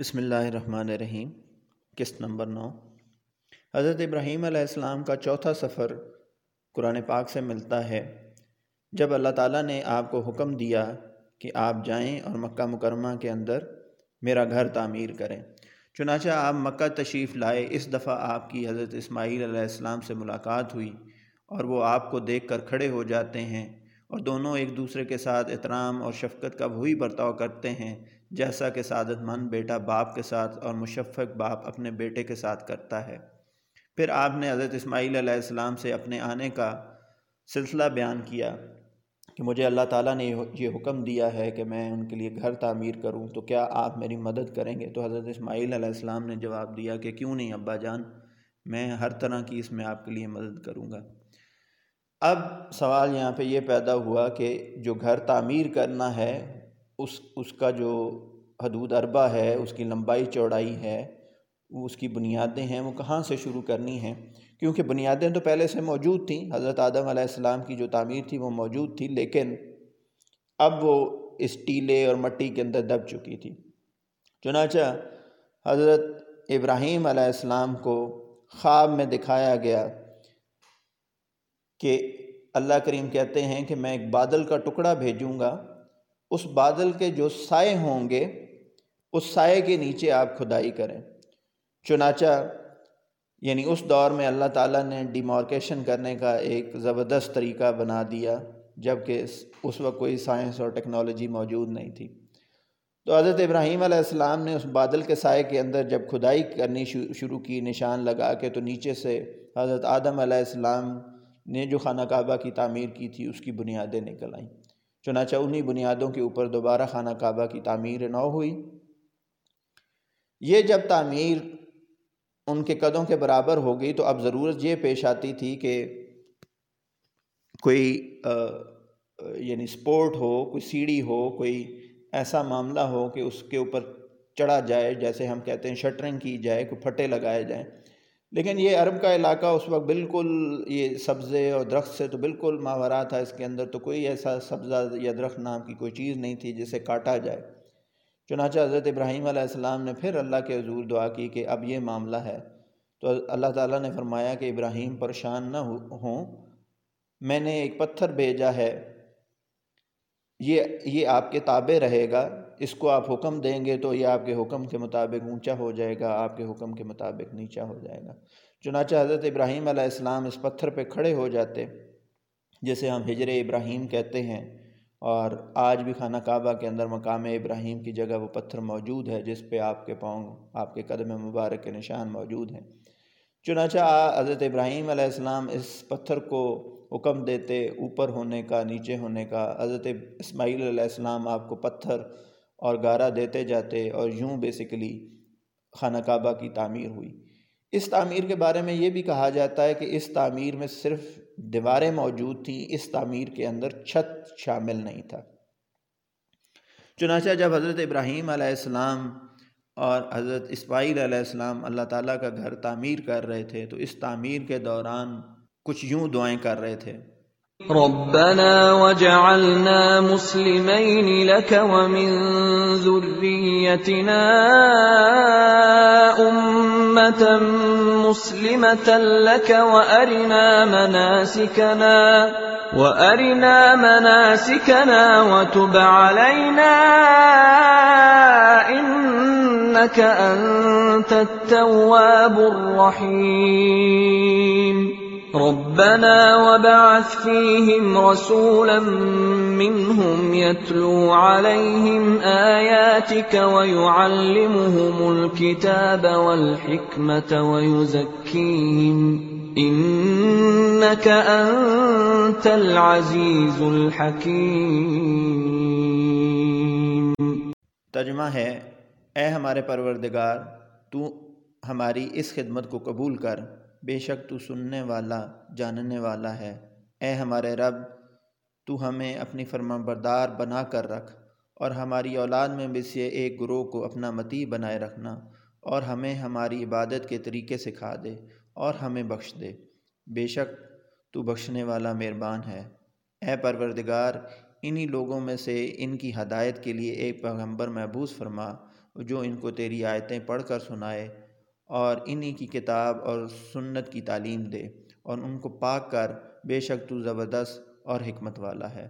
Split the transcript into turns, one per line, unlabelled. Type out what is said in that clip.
بسم اللہ الرحمن الرحیم، قسط نمبر نو۔ حضرت ابراہیم علیہ السلام کا چوتھا سفر قرآن پاک سے ملتا ہے۔ جب اللہ تعالیٰ نے آپ کو حکم دیا کہ آپ جائیں اور مکہ مکرمہ کے اندر میرا گھر تعمیر کریں، چنانچہ آپ مکہ تشریف لائے، اس دفعہ آپ کی حضرت اسماعیل علیہ السلام سے ملاقات ہوئی اور وہ آپ کو دیکھ کر کھڑے ہو جاتے ہیں اور دونوں ایک دوسرے کے ساتھ احترام اور شفقت کا وہی برتاؤ کرتے ہیں جیسا کہ سعادت مند بیٹا باپ کے ساتھ اور مشفق باپ اپنے بیٹے کے ساتھ کرتا ہے۔ پھر آپ نے حضرت اسماعیل علیہ السلام سے اپنے آنے کا سلسلہ بیان کیا کہ مجھے اللہ تعالیٰ نے یہ حکم دیا ہے کہ میں ان کے لیے گھر تعمیر کروں، تو کیا آپ میری مدد کریں گے؟ تو حضرت اسماعیل علیہ السلام نے جواب دیا کہ کیوں نہیں ابا جان، میں ہر طرح کی اس میں آپ کے لیے مدد کروں گا۔ اب سوال یہاں پہ یہ پیدا ہوا کہ جو گھر تعمیر کرنا ہے اس اس کا جو حدود اربا ہے، اس کی لمبائی چوڑائی ہے، اس کی بنیادیں ہیں، وہ کہاں سے شروع کرنی ہیں؟ کیونکہ بنیادیں تو پہلے سے موجود تھیں، حضرت آدم علیہ السلام کی جو تعمیر تھی وہ موجود تھی، لیکن اب وہ اس ٹیلے اور مٹی کے اندر دب چکی تھی۔ چنانچہ حضرت ابراہیم علیہ السلام کو خواب میں دکھایا گیا کہ اللہ کریم کہتے ہیں کہ میں ایک بادل کا ٹکڑا بھیجوں گا اس بادل کے جو سائے ہوں گے، اس سائے کے نیچے آپ کھدائی کریں۔ چنانچہ یعنی اس دور میں اللہ تعالیٰ نے ڈیمارکیشن کرنے کا ایک زبردست طریقہ بنا دیا جبکہ اس وقت کوئی سائنس اور ٹیکنالوجی موجود نہیں تھی۔ تو حضرت ابراہیم علیہ السلام نے اس بادل کے سائے کے اندر جب کھدائی کرنی شروع کی نشان لگا کے، تو نیچے سے حضرت آدم علیہ السلام نے جو خانہ کعبہ کی تعمیر کی تھی، اس کی بنیادیں نکل آئیں۔ چنانچہ انہی بنیادوں کے اوپر دوبارہ خانہ کعبہ کی تعمیر نو ہوئی۔ یہ جب تعمیر ان کے قدوں کے برابر ہو گئی تو اب ضرورت یہ پیش آتی تھی کہ کوئی یعنی سپورٹ ہو، کوئی سیڑھی ہو، کوئی ایسا معاملہ ہو کہ اس کے اوپر چڑھا جائے، جیسے ہم کہتے ہیں شٹرنگ کی جائے، کوئی پھٹے لگائے جائیں۔ لیکن یہ عرب کا علاقہ اس وقت بالکل یہ سبزے اور درخت سے تو بالکل ماورا تھا، اس کے اندر تو کوئی ایسا سبزہ یا درخت نام کی کوئی چیز نہیں تھی جسے کاٹا جائے۔ چنانچہ حضرت ابراہیم علیہ السلام نے پھر اللہ کے حضور دعا کی کہ اب یہ معاملہ ہے۔ تو اللہ تعالیٰ نے فرمایا کہ ابراہیم پریشان نہ ہوں۔ میں نے ایک پتھر بھیجا ہے، یہ یہ آپ کے تابع رہے گا۔ اس کو آپ حکم دیں گے تو یہ آپ کے حکم کے مطابق اونچا ہو جائے گا، آپ کے حکم کے مطابق نیچا ہو جائے گا۔ چنانچہ حضرت ابراہیم علیہ السلام اس پتھر پہ کھڑے ہو جاتے، جسے ہم ہجر ابراہیم کہتے ہیں، اور آج بھی خانہ کعبہ کے اندر مقام ابراہیم کی جگہ وہ پتھر موجود ہے، جس پہ آپ کے پاؤں، آپ کے قدم مبارک کے نشان موجود ہیں۔ چنانچہ حضرت ابراہیم علیہ السلام اس پتھر کو حکم دیتے، اوپر ہونے کا، نیچے ہونے کا، حضرت اسماعیل علیہ السلام آپ کو پتھر اور گارہ دیتے جاتے اور یوں بیسیکلی خانہ کعبہ کی تعمیر ہوئی۔ اس تعمیر کے بارے میں یہ بھی کہا جاتا ہے کہ اس تعمیر میں صرف دیواریں موجود تھیں، اس تعمیر کے اندر چھت شامل نہیں تھا۔ چنانچہ جب حضرت ابراہیم علیہ السلام اور حضرت اسماعیل علیہ السلام اللہ تعالیٰ کا گھر تعمیر کر رہے تھے تو اس تعمیر کے دوران کچھ یوں دعائیں کر رہے تھے۔
ربنا وجعلنا مسلمين لك ومن ذريتنا أمة مسلمة لك وأرنا مناسكنا وأرنا مناسكنا وتب علينا إنك أنت التواب الرحيم ربنا وبعث فيهم رسولا منهم يتلو عليهم آياتك ويعلمهم الكتاب والحكمة ويزكيهم إنك أنت العزيز الحكيم
ترجمہ ہے، اے ہمارے پروردگار، تو ہماری اس خدمت کو قبول کر۔ بے شک تو سننے والا، جاننے والا ہے۔ اے ہمارے رب، تو ہمیں اپنی فرما بردار بنا کر رکھ اور ہماری اولاد میں بھی سے ایک گروہ کو اپنا متی بنائے رکھنا اور ہمیں ہماری عبادت کے طریقے سکھا دے اور ہمیں بخش دے۔ بے شک تو بخشنے والا مہربان ہے۔ اے پروردگار، انہی لوگوں میں سے ان کی ہدایت کے لیے ایک پیغمبر محبوس فرما، جو ان کو تیری آیتیں پڑھ کر سنائے۔ اور انہی کی کتاب اور سنت کی تعلیم دے اور ان کو پاک کر، بے شک تو زبردست اور حکمت والا ہے۔